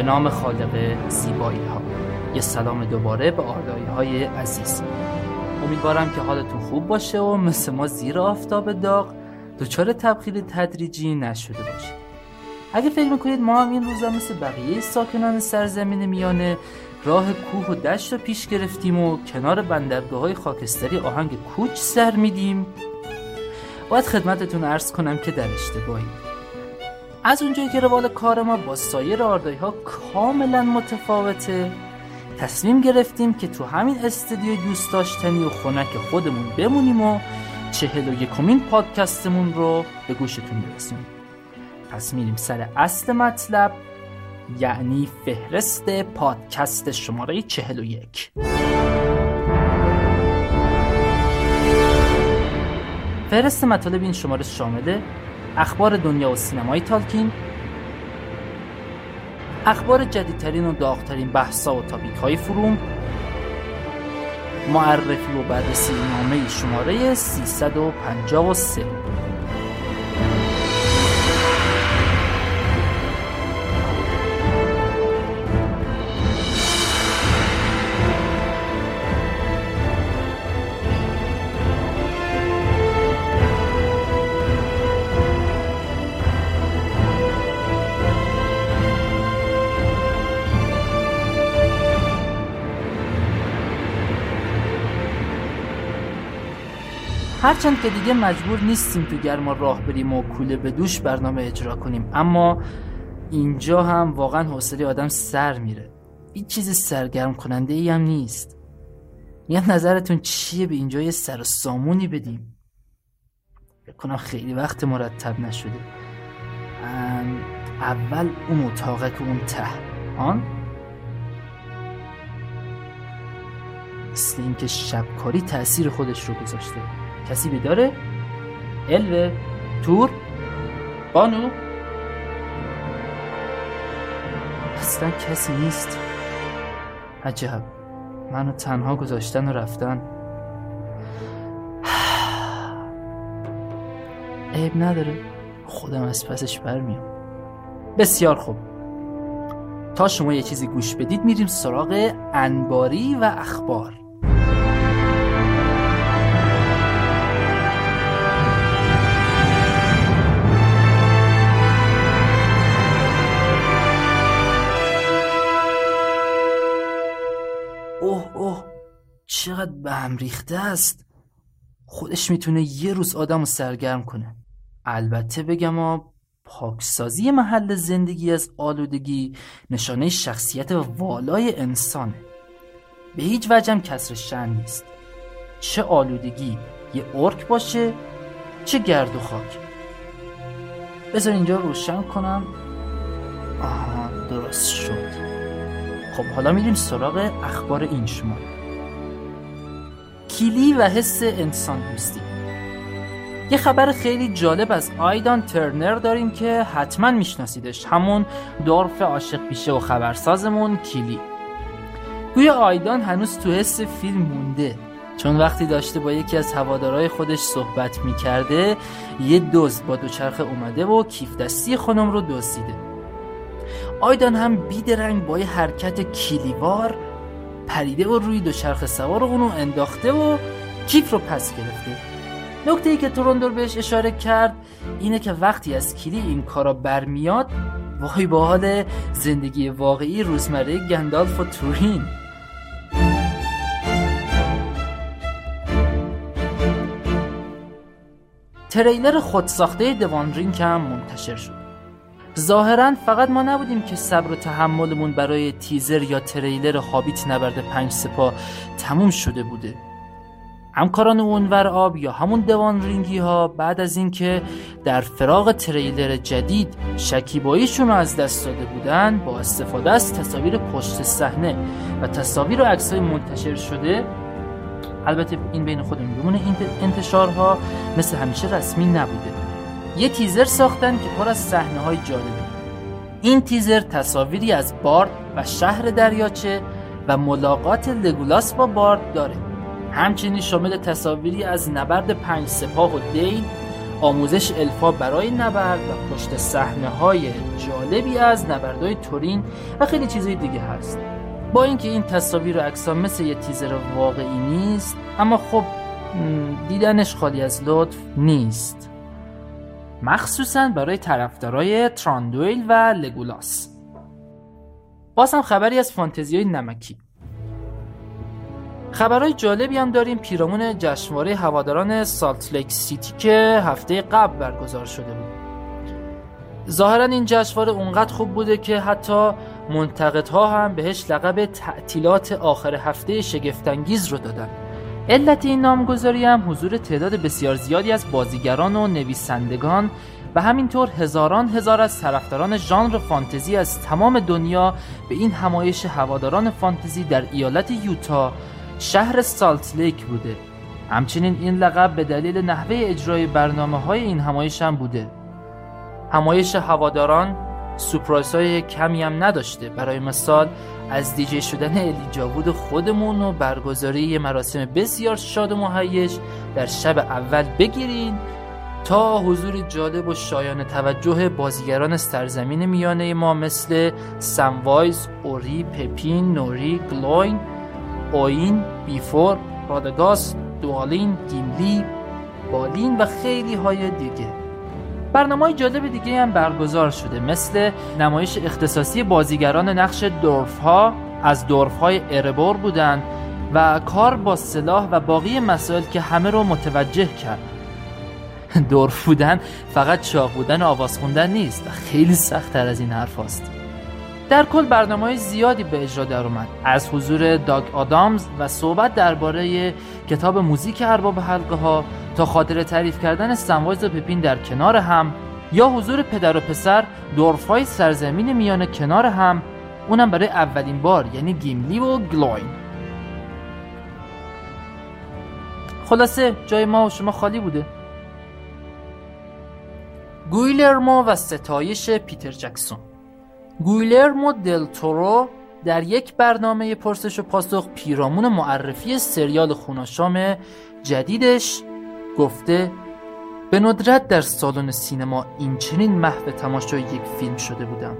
به نام خالق زیبایی ها یه سلام دوباره به آردایی های عزیز. امیدوارم که حالتون خوب باشه و مثل ما زیر آفتاب داغ. دچار تبخیر تدریجی نشده باشه اگه فکر می‌کنید ما هم این روزا مثل بقیه ساکنان سرزمین میانه راه کوه و دشت رو پیش گرفتیم و کنار بندرگاه های خاکستری آهنگ کوچ سر میدیم. باید خدمتتون عرض کنم که در اشتباهی از اونجایی که روال کار ما با سایر آردایی ها کاملا متفاوته تصمیم گرفتیم که تو همین استودیوی دوست داشتنی و خنک خودمون بمونیم و چهل و یکمین پادکستمون رو به گوشتون برسونیم. پس میریم سر اصل مطلب یعنی فهرست پادکست شماره چهل و یک. فهرست مطالب این شماره شامله اخبار دنیا و سینمای تالکین اخبار جدیدترین و داغترین بحثا و تاپیک های فروم معرفی و بررسی نامه شماره 353 هرچند که دیگه مجبور نیستیم تو گرما راه بریم و کوله به دوش برنامه اجرا کنیم. اما اینجا هم واقعا حوصله آدم سر میره. هیچ چیز سرگرم کننده ای هم نیست. میگم نظرتون چیه؟ به اینجا یه سر سامونی بدیم. کنم خیلی وقت مرتب نشده. اول اون اتاقه که اون ته. آن؟ مثل اینکه شبکاری تاثیر خودش رو گذاشته. کسی بیداره؟ الوه تور بانو؟ اصلا کسی نیست. عجب. منو تنها گذاشتن و رفتن. عیب نداره. خودم از پسش برمیام. بسیار خوب. تا شما یه چیزی گوش بدید میریم سراغ انباری و اخبار. چقدر به هم ریخته است. خودش می‌تونه یه روز آدم رو سرگرم کنه. البته بگم ها پاکسازی محل زندگی از آلودگی نشانه شخصیت والای انسانه. به هیچ وجه هم کسر شن نیست. چه آلودگی یه ارک باشه چه گرد و خاک. بذار اینجا روشن کنم. آها درست شد. خب حالا میریم سراغ اخبار این شماره. کیلی و حس انسان دوستی. یه خبر خیلی جالب از آیدان ترنر داریم که حتما میشناسیدش. همون دورف عاشق پیشه و خبرسازمون کیلی. گویا آیدان هنوز تو حس فیلم مونده. چون وقتی داشته با یکی از هوادارهای خودش صحبت می‌کرده یه دزد با دوچرخه اومده و کیف دستی خانم رو دزدیده. آیدان هم بیدرنگ با یه حرکت کلیوار پریده و روی دوچرخه سوار اونو انداخته و کیف رو پس گرفته. نکته ای که تورندور بهش اشاره کرد اینه که وقتی از کلی این کارا برمیاد وای با حال زندگی واقعی روزمره گندالف و تورین. تریلر خودساخته دوان رینگ هم منتشر شد. ظاهرا فقط ما نبودیم که صبر و تحملمون برای تیزر یا تریلر هابیت نبرد پنج سپاه تموم شده بوده. همکاران اونور آب یا همون دوان رینگی ها بعد از اینکه در فراغ تریلر جدید شکیباییشون رو از دست داده بودن با استفاده از تصاویر پشت صحنه و تصاویر و عکسای منتشر شده البته این بین خودمون بمونه این انتشارها مثل همیشه رسمی نبوده. یه تیزر ساختن که پر از صحنه های جالبه. این تیزر تصاویری از بارد و شهر دریاچه و ملاقات لگولاس با بارد داره. همچنین شامل تصاویری از نبرد پنج سپاه و دین آموزش الفا برای نبرد و پشت صحنه های جالبی از نبردهای تورین و خیلی چیزهای دیگه هست. با اینکه این تصاویر و عکس‌ها مثل یه تیزر واقعی نیست اما خب دیدنش خالی از لطف نیست. مخصوصا برای طرفدارای تراندویل و لگولاس. باز هم خبری از فانتزی های نمکی. خبرهای جالبی هم داریم. پیرامون جشنواره هواداران سالت لیک سیتی که هفته قبل برگزار شده بود. ظاهرا این جشنواره اونقدر خوب بوده که حتی منتقدها هم بهش لقب تعطیلات آخر هفته شگفتانگیز رو دادن. علت این نامگذاری هم حضور تعداد بسیار زیادی از بازیگران و نویسندگان و همینطور هزاران هزار از طرفداران ژانر فانتزی از تمام دنیا به این همایش هواداران فانتزی در ایالت یوتا شهر سالت لیک بوده. همچنین این لقب به دلیل نحوه اجرای برنامه های این همایش هم بوده. همایش هواداران سورپرایز های کمی هم نداشته. برای مثال از دیجی شدن الایجا وود خودمون و برگزاری مراسم بسیار شاد و مهیج در شب اول بگیرین تا حضور جالب و شایان توجه بازیگران سرزمین میانه ما مثل سموایز، اوری، پپین، نوری، گلوین، اوین، بیفور، رادگاس، دوالین، گیملی، بالین و خیلی های دیگه. برنامه های جالب دیگه هم برگزار شده مثل نمایش اختصاصی بازیگران نقش دورف ها از دورف های اربور بودند و کار با سلاح و باقی مسائل که همه رو متوجه کرد دورف بودن فقط چاق بودن و آواز خوندن نیست و خیلی سخت تر از این حرف هست. در کل برنامه های زیادی به اجرا در اومد از حضور داگ آدامز و صحبت درباره کتاب موزیک ارباب حلقه ها تا خاطر تعریف کردن سموایز و پپین در کنار هم یا حضور پدر و پسر دورفای سرزمین میانه کنار هم اونم برای اولین بار یعنی گیملی و گلوین خلاصه جای ما و شما خالی بوده. گویلرمو و ستایش پیتر جکسون. گویلرمو دل تورو در یک برنامه پرسش و پاسخ پیرامون معرفی سریال خوناشام جدیدش گفته به ندرت در سالن سینما این چنین محو تماشای یک فیلم شده بودم.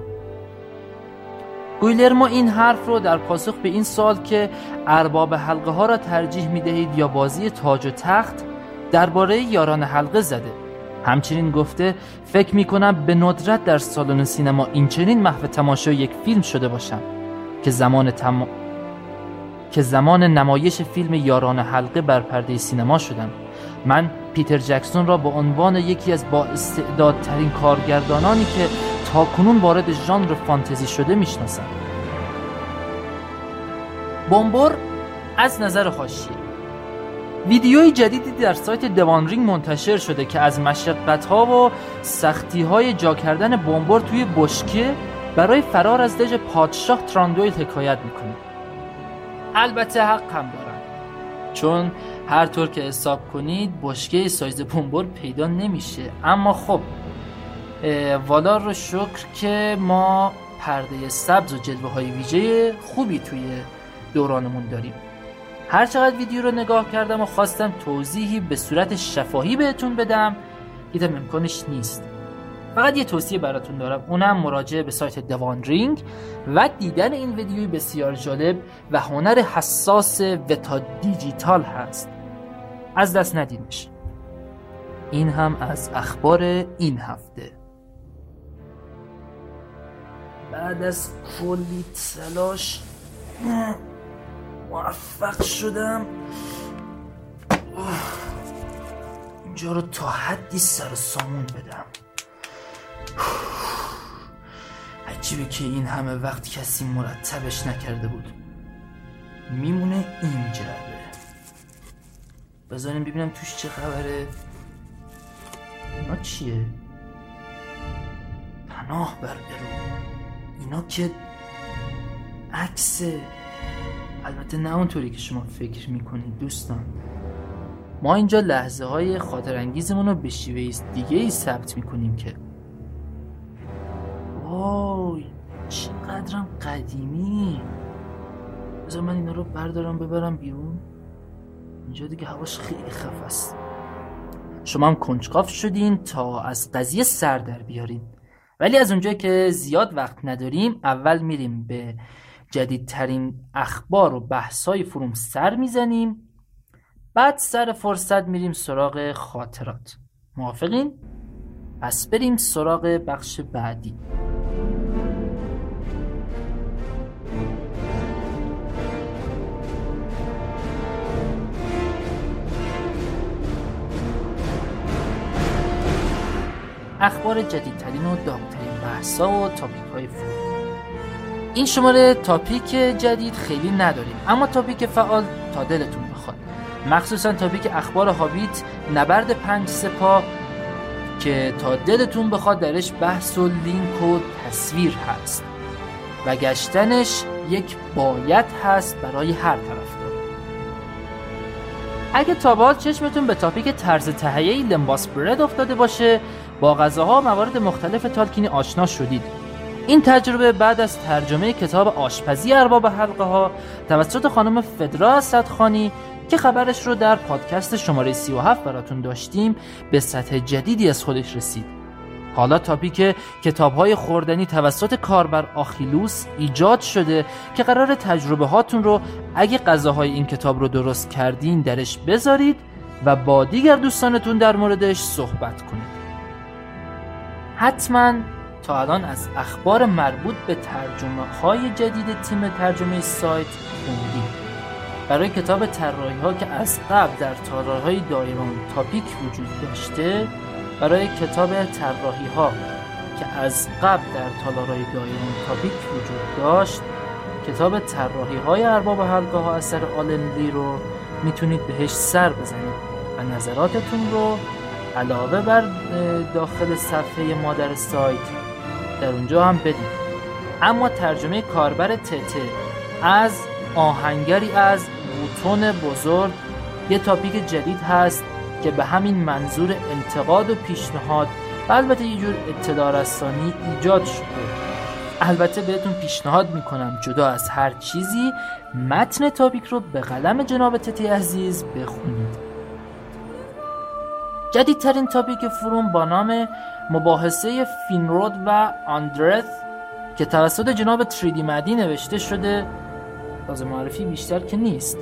گویلرمو این حرف رو در پاسخ به این سال که ارباب حلقه ها را ترجیح می دهید یا بازی تاج و تخت درباره یاران حلقه زده. همچنین گفته فکر می کنم به ندرت در سالن سینما این چنین محو تماشای یک فیلم شده باشم که زمان تم... که زمان نمایش فیلم یاران حلقه بر پرده سینما شدم. من پیتر جکسون را به عنوان یکی از با استعدادترین کارگردانانی که تا کنون وارد ژانر فانتزی شده می‌شناسم. بومبر از نظر خاشیه ویدیوی جدیدی در سایت دوانرینگ منتشر شده که از مشقت ها و سختی های جا کردن بمبر توی بشکه برای فرار از دژ پادشاه تراندویل حکایت می‌کنه. البته حق هم دارن چون هر طور که حساب کنید بشکه سایز بمبر پیدا نمیشه. اما خب والا رو شکر که ما پرده سبز و جلوه های ویژه خوبی توی دورانمون داریم. هر چقدر ویدیو رو نگاه کردم و خواستم توضیحی به صورت شفاهی بهتون بدم دیدم امکانش نیست. فقط یه توصیه براتون دارم. اونم مراجعه به سایت دوان رینگ و دیدن این ویدیوی بسیار جالب و هنر حساس وتا دیجیتال هست. از دست ندیدش این هم از اخبار این هفته. بعد از کلی تلاش موفق شدم. اینجا رو تا حدی سر سامون بدم. عجیبه که این همه وقت کسی مرتبش نکرده بود. میمونه این جعبه. بذاریم ببینم توش چه خبره. اینا چیه؟ پناه بر ارو اینا که عکسه. البته نه اونطوری که شما فکر می‌کنید دوستان. ما اینجا لحظه های خاطر انگیزمون رو به شیوه دیگه ای ثبت می‌کنیم که وای چقدرم قدیمی. بذار من اینا رو بردارم ببرم بیرون. اینجا دیگه هواش خیلی خف است. شما هم کنجکاف شدین تا از قضیه سر در بیارین. ولی از اونجایی که زیاد وقت نداریم اول میریم به جدیدترین اخبار و بحثای فروم سر می‌زنیم. بعد سر فرصت میریم سراغ خاطرات. موافقین؟ پس بریم سراغ بخش بعدی. اخبار جدیدترین و داغترین بحثا و تاپیک های فروم این شماره تاپیک جدید خیلی نداریم اما تاپیک فعال تا دلتون بخواد. مخصوصا تاپیک اخبار هابیت نبرد پنج سپاه که تا دلتون بخواد درش بحث و لینک و تصویر هست. و گشتنش یک باید هست برای هر طرفدار. اگه تا چشمتون به تاپیک طرز تهیه لمباس برد افتاده باشه با غذاها و موارد مختلف تالکینی آشنا شدید. این تجربه بعد از ترجمه کتاب آشپزی ارباب حلقه ها توسط خانم فدرا صدخانی که خبرش رو در پادکست شماره 37 براتون داشتیم به سطح جدیدی از خودش رسید. حالا تاپیک کتاب های خوردنی توسط کاربر آخیلوس ایجاد شده که قرار تجربه هاتون رو اگه غذاهای این کتاب رو درست کردین درش بذارید و با دیگر دوستانتون در موردش صحبت کنید. حتما تا الان از اخبار مربوط به ترجمه های جدید تیم ترجمه سایت خوندیم. برای کتاب طراحی ها که از قبل در تالارهای های دایرون تاپیک وجود داشته برای کتاب طراحی ها که از قبل در تالارهای دایرون تاپیک وجود داشت کتاب طراحی های ارباب حلقه ها اثر آلنلی رو می‌تونید بهش سر بزنید و نظراتتون رو علاوه بر داخل صفحه مادر سایت. در اونجا هم بدید اما ترجمه کاربر تته از آهنگری از بوتون بزرگ یه تاپیک جدید هست که به همین منظور انتقاد و پیشنهاد و البته یه جور اطلاع ایجاد شده. البته بهتون پیشنهاد می‌کنم جدا از هر چیزی متن تاپیک رو به قلم جناب تتی عزیز بخونید. جدیدترین تاپیک فروم با نام مباحثه فینرود و آندرث که توسط جناب تریدی مدی نوشته شده لازم معرفی بیشتر که نیست.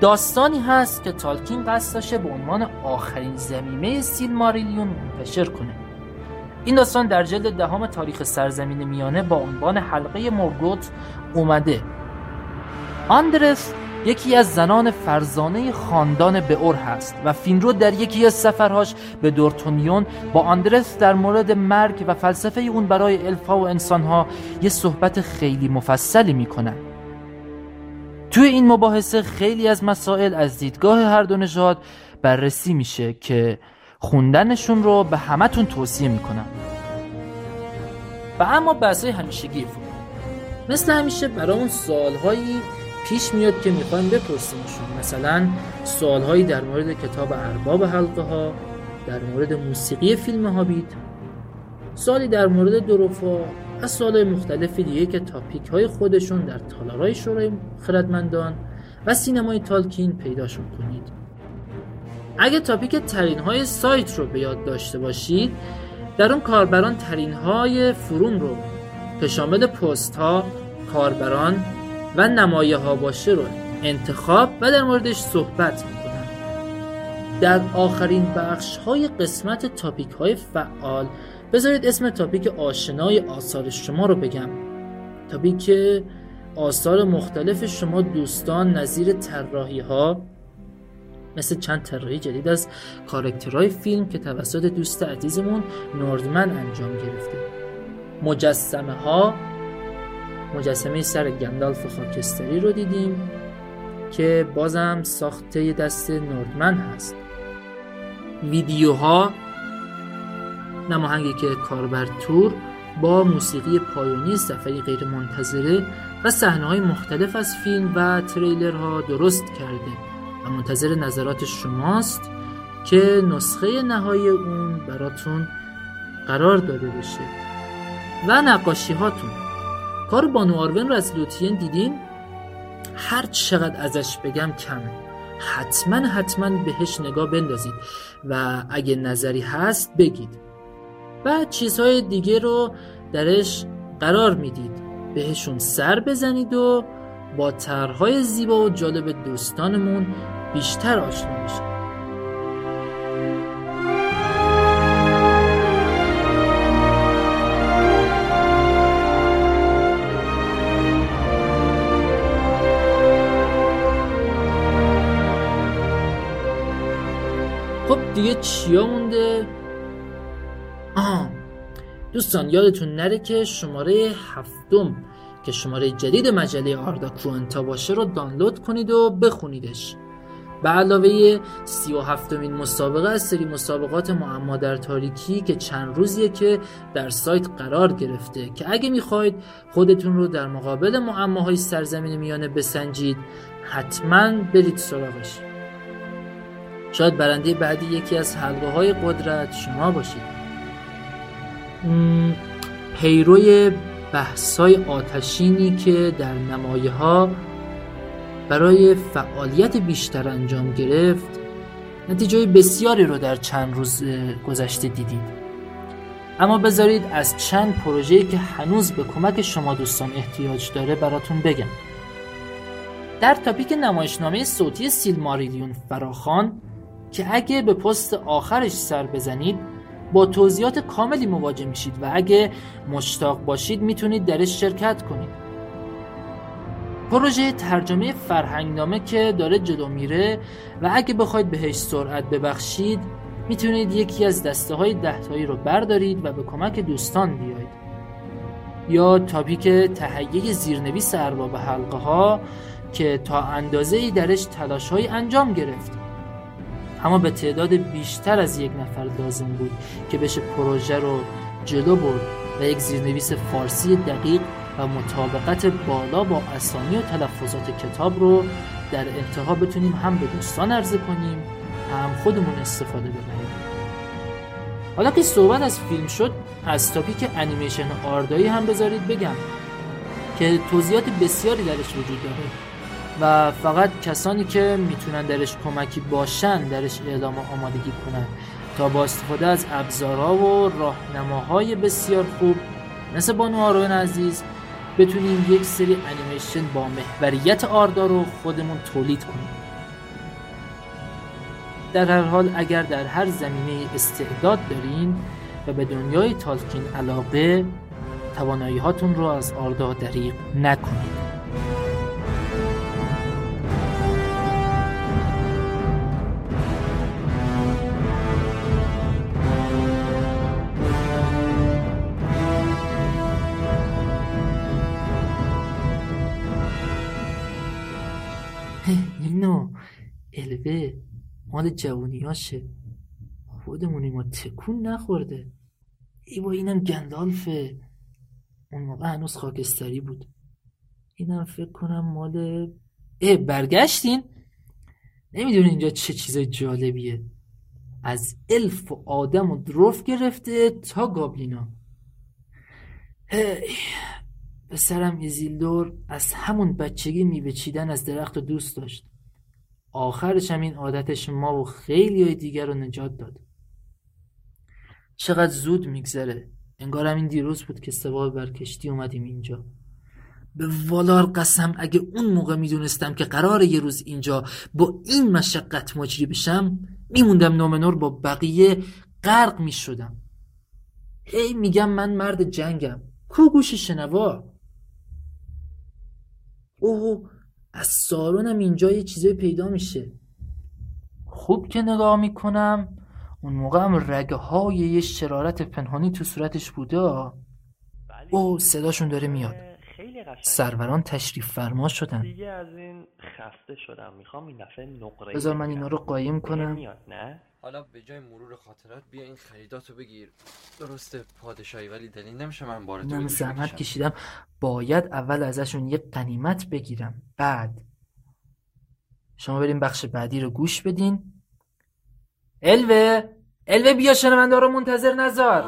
داستانی هست که تالکین قصد داشته به عنوان آخرین زمیمه سیل ماریلیون منتشر کنه. این داستان در جلد دهم تاریخ سرزمین میانه با عنوان حلقه مورگوت اومده. آندرس یکی از زنان فرزانه خاندان اور هست و فینرو در یکی از سفرهاش به دورتونیون با آندرس در مورد مرگ و فلسفه اون برای الفا و انسانها یه صحبت خیلی مفصلی می‌کنن توی این مباحثه خیلی از مسائل از دیدگاه هر دو نژاد بررسی میشه که خوندنشون رو به همتون توصیه می‌کنم. و اما بحثای همیشگی مثل همیشه برای اون سالهایی پیش میاد که می‌خوایم بپرسیمشون. مثلا سوالهایی در مورد کتاب ارباب حلقه ها در مورد موسیقی فیلم هابیت سوالی در مورد دروفا و سوالهای مختلف دیگه که تاپیک های خودشون در تالارای شورای خردمندان و سینمای تالکین پیداشون کنید. اگه تاپیک ترین های سایت رو به یاد داشته باشید در اون کاربران ترین های فروم رو که شامل پست ها کاربران و نمایه ها باشه رو انتخاب و در موردش صحبت می‌کنم. در آخرین بخش های قسمت تاپیک های فعال بذارید اسم تاپیک آشنای آثار شما رو بگم. تاپیک آثار مختلف شما دوستان نظیر طراحی ها مثل چند طراحی جدید از کارکترهای فیلم که توسط دوست عزیزمون نوردمن انجام گرفته. مجسمه ها مجسمه سر گندالف خاکستری رو دیدیم که بازم ساخته دست نوردمن هست. ویدیوها نماهنگی که کاربر تور با موسیقی پایانی صفحه غیر منتظره و صحنه های مختلف از فیلم و تریلرها درست کرده و منتظر نظرات شماست که نسخه نهایی اون براتون قرار داده بشه. و نقاشی هاتون کار بانو آرون رو از لوتین دیدین؟ هر چقدر ازش بگم کمه حتما حتما بهش نگاه بندازید و اگه نظری هست بگید. و چیزهای دیگه رو درش قرار می‌دید. بهشون سر بزنید و با طرحهای زیبا و جالب دوستانمون بیشتر آشنا میشید. دیگه چیا مونده؟ آه دوستان یادتون نره که شماره هفتم که شماره جدید مجله آردا کوانتا باشه رو دانلود کنید و بخونیدش. به علاوه سی و هفتمین مسابقه از سری مسابقات معما در تاریکی که چند روزیه که در سایت قرار گرفته. که اگه می‌خواید خودتون رو در مقابل معماهای سرزمین میانه بسنجید حتما برید سراغش. شاید برنده بعدی یکی از حلقه های قدرت شما باشید. پیروی بحثای آتشینی که در نمایه ها برای فعالیت بیشتر انجام گرفت نتیجه بسیاری رو در چند روز گذشته دیدید. اما بذارید از چند پروژه‌ای که هنوز به کمک شما دوستان احتیاج داره براتون بگم. در تاپیک نمایشنامه صوتی سیلماریلیون فراخان که اگه به پست آخرش سر بزنید با توضیحات کاملی مواجه میشید و اگه مشتاق باشید می‌تونید درش شرکت کنید. پروژه ترجمه فرهنگنامه که داره جلو میره و اگه بخواید بهش سرعت ببخشید می‌تونید یکی از دسته های دهتایی رو بردارید و به کمک دوستان بیایید یا تاپیک تهیه زیرنویس ارباب حلقه ها که تا اندازه ای درش تلاش های انجام گرفت. اما به تعداد بیشتر از یک نفر لازم بود که بشه پروژه رو جلو برد و یک زیرنویس فارسی دقیق و مطابقت بالا با اسامی و تلفظات کتاب رو در انتها بتونیم هم به دوستان عرضه کنیم هم خودمون استفاده ببریم. حالا که صحبت از فیلم شد از تاپیک انیمیشن آردایی هم بذارید بگم که توضیحات بسیاری درش وجود داره. و فقط کسانی که می‌تونن درش کمکی باشن درش اعلام و آمادگی کنن. تا با استفاده از ابزارها و راهنماهای بسیار خوب مثل بانو آروین عزیز بتونیم یک سری انیمیشن با محوریت آردا رو خودمون تولید کنیم. در هر حال اگر در هر زمینه استعداد دارین و به دنیای تالکین علاقه توانایی هاتون رو از آردا دریق نکنید. اینو الوه مال جوونیاشه. خودمونی ما تکون نخورده. ای با اینم گندالفه. اون موقع هنوز خاکستری بود. اینم فکر کنم مال اه برگشتین؟ نمی‌دونی اینجا چه چیز جالبیه. از الف و آدم و دروف گرفته تا گابلینا. پسرم ایزیلدور از همون بچگی میوه چیدن از درخت و دوست داشت. آخرش هم این عادتش ما و خیلی های دیگر رو نجات داد. چقدر زود میگذره. انگار همین دیروز بود که سوار بر کشتی اومدیم اینجا. به والار قسم اگه اون موقع می‌دونستم که قراره یه روز اینجا با این مشقت مجری بشم میموندم نومنور با بقیه غرق می‌شدم. هی میگم من مرد جنگم. کو گوش شنوا. اوه از سارونم اینجا یه چیزای پیدا میشه. خوب که نگاه می‌کنم. اون موقع هم رگه های یه شرارت پنهانی تو صورتش بوده. او صداشون داره میاد. سروران تشریف فرما شدن. دیگه از این خسته شدم. می‌خوام این دفعه نقره بذار من اینا رو قایم کنم. میاد نه؟ حالا به جای مرور خاطرات بیا این خریداتو بگیر. درسته پادشاهی ولی دلیل نمیشه من بار من زحمت. کشیدم. باید اول ازشون یه قنیمت بگیرم. بعد شما بریم بخش بعدی رو گوش بدین. الوه! الوه بیا شنونده رو منتظر نذار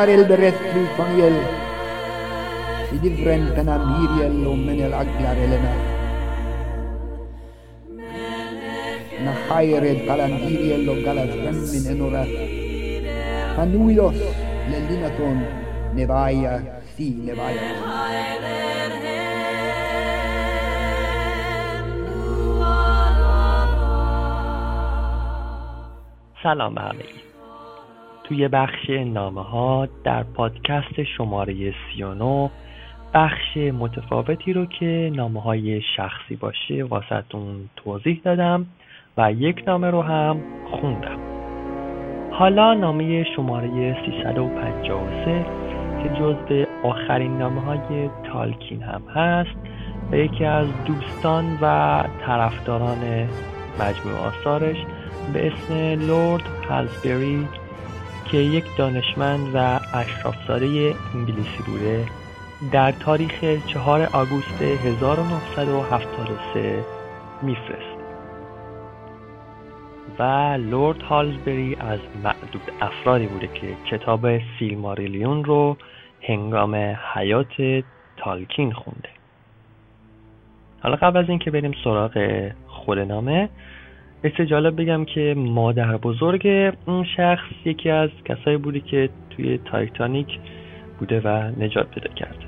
Arel berättu fangel Sidivren pena miriel och menel aglar elena Na hayred kalandiriel och galas femmin enora Panuilos lelinaton nevaya si nevaya سلام به همگی توی بخش نامه ها در پادکست شماره 39 بخش متفاوتی رو که نامه های شخصی باشه واسهتون توضیح دادم و یک نامه رو هم خوندم. حالا نامه شماره 353 که جزو آخرین نامه های تالکین هم هست و یکی از دوستان و طرفداران مجموع آثارش به اسم لورد هالزبری که یک دانشمند و اشرافزاده انگلیسی بوده در تاریخ 4 آگوست 1973 میفرست و لورد هالزبری از معدود افرادی بوده که کتاب سیلماریلیون رو هنگام حیات تالکین خونده. حالا قبل از اینکه بریم سراغ خود نامه مثل جالب بگم که مادر بزرگ اون شخص یکی از کسایی بوده که توی تایتانیک بوده و نجات پیدا کرده.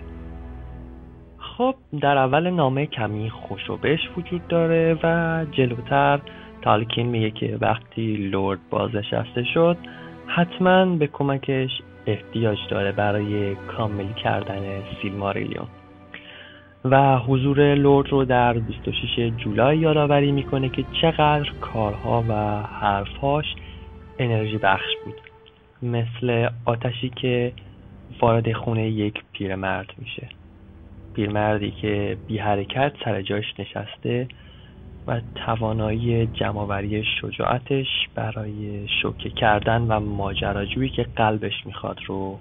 خب در اول نامه کمی خوشوبش وجود داره و جلوتر تالکین میگه که وقتی لورد بازنشسته شد حتما به کمکش احتیاج داره برای کامل کردن سیلماریلیون. و حضور لورد رو در 26 جولای یادآوری می‌کنه که چقدر کارها و حرفهاش انرژی بخش بود. مثل آتشی که وارد خونه یک پیرمرد میشه. پیرمردی که بی حرکت سر جاش نشسته و توانایی جمعآوری شجاعتش برای شوکه کردن و ماجراجویی که قلبش می‌خواد رو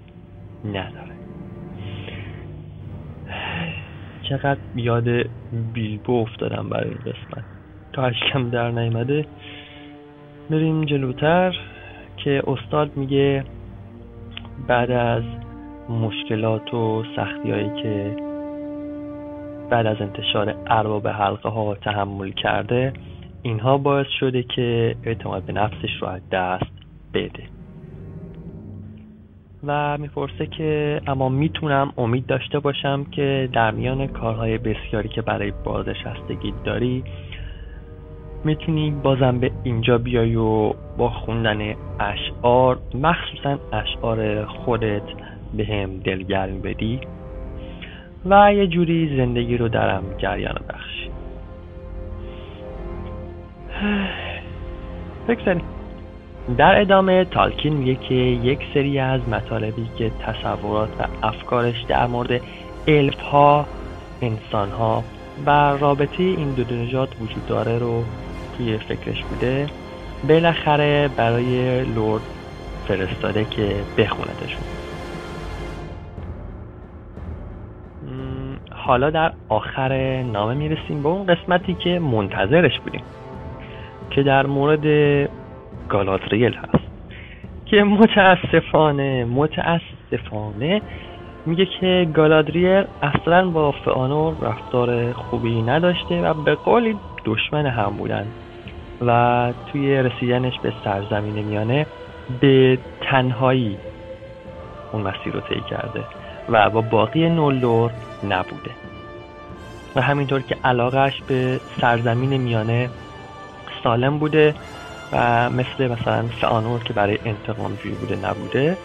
نداره. چقدر یاد بیلبو افتادم برای این قسمت. تا اشکم در نیامده بریم جلوتر که استاد میگه بعد از مشکلات و سختی هایی که بعد از انتشار ارباب حلقه ها تحمل کرده اینها باعث شده که اعتماد به نفسش رو از دست بده. و می‌پرسه که اما می‌تونم امید داشته باشم که در میان کارهای بسیاری که برای بازنشستگی داری می‌تونی بازم به اینجا بیای و با خوندن اشعار مخصوصا اشعار خودت به هم دلگرمی بدی و یه جوری زندگی رو درم جریان بخشی بگذاریم. در ادامه تالکین میگه که یک سری از مطالبی که تصورات و افکارش در مورد الف ها انسان ها و رابطه این دو نژاد وجود داره رو توی فکرش بوده بالاخره برای لورد فرستاده که بخوندشون. حالا در آخر نامه می‌رسیم به اون قسمتی که منتظرش بودیم که در مورد گالادریل هست. که متاسفانه متاسفانه میگه که گالادریل اصلا با فئانور رفتار خوبی نداشته و به قولی دشمن هم بودن و توی رسیدنش به سرزمین میانه به تنهایی اون مسیر رو طی کرده و با باقی نولدور نبوده. و همینطور که علاقهش به سرزمین میانه سالم بوده و مثل مثلا فانور که برای انتقام جویی بوده نبوده.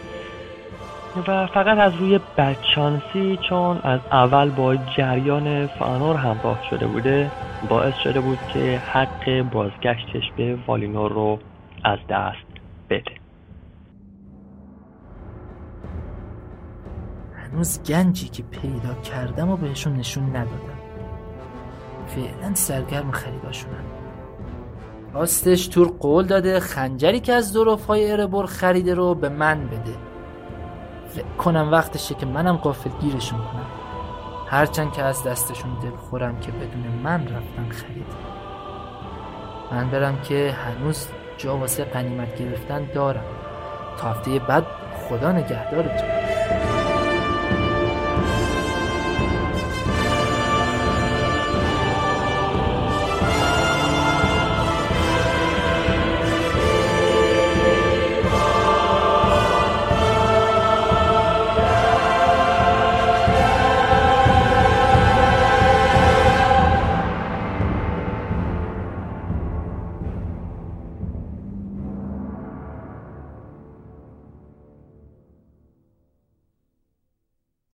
و فقط از روی بدشانسی چون از اول با جریان فانور همراه شده بوده باعث شده بود که حق بازگشتش به والینور رو از دست بده. هنوز گنجی که پیدا کردم و بهشون نشون ندادم. فعلا سرگرم خریداشونم. راستش تور قول داده خنجری که از های اربور خریده رو به من بده. فکر کنم وقتشه که منم قافل گیرشون کنم. هرچند که از دستشون دل خورم که بدون من رفتن خرید. من برم که هنوز جا واسه قنیمت گرفتن دارم. تا هفته بعد خدا نگهدارتون.